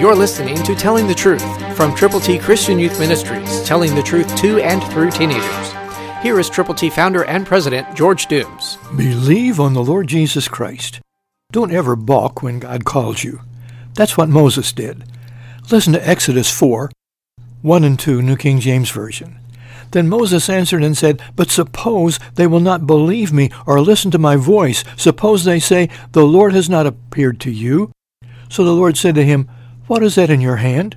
You're listening to Telling the Truth from Triple T Christian Youth Ministries, telling the truth to and through teenagers. Here is Triple T founder and president George Dooms. Believe on the Lord Jesus Christ. Don't ever balk when God calls you. That's what Moses did. Listen to Exodus 4, 1 and 2, New King James Version. Then Moses answered and said, But suppose they will not believe me or listen to my voice. Suppose they say, The Lord has not appeared to you. So the Lord said to him, what is that in your hand?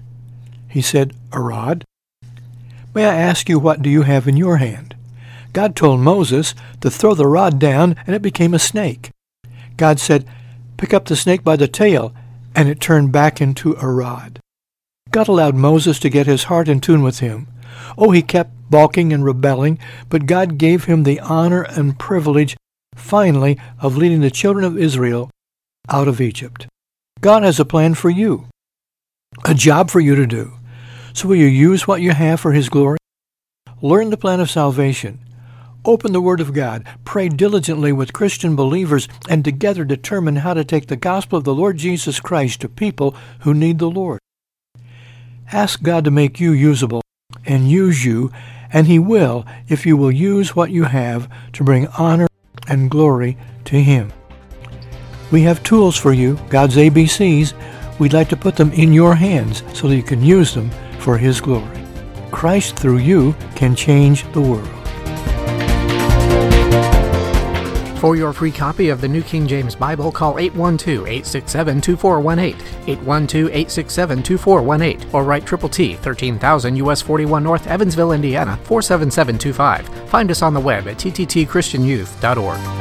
He said, A rod. May I ask you, what do you have in your hand? God told Moses to throw the rod down, and it became a snake. God said, Pick up the snake by the tail, and it turned back into a rod. God allowed Moses to get his heart in tune with him. Oh, he kept balking and rebelling, but God gave him the honor and privilege, finally, of leading the children of Israel out of Egypt. God has a plan for you a job for you to do. So will you use what you have for His glory? Learn the plan of salvation. Open the Word of God. Pray diligently with Christian believers and together determine how to take the gospel of the Lord Jesus Christ to people who need the Lord. Ask God to make you usable and use you, and He will if you will use what you have to bring honor and glory to Him. We have tools for you, God's ABCs, we'd like to put them in your hands so that you can use them for His glory. Christ through you can change the world. For your free copy of the New King James Bible, call 812-867-2418, 812-867-2418, or write Triple T, 13,000 US 41 North, Evansville, Indiana, 47725. Find us on the web at tttchristianyouth.org.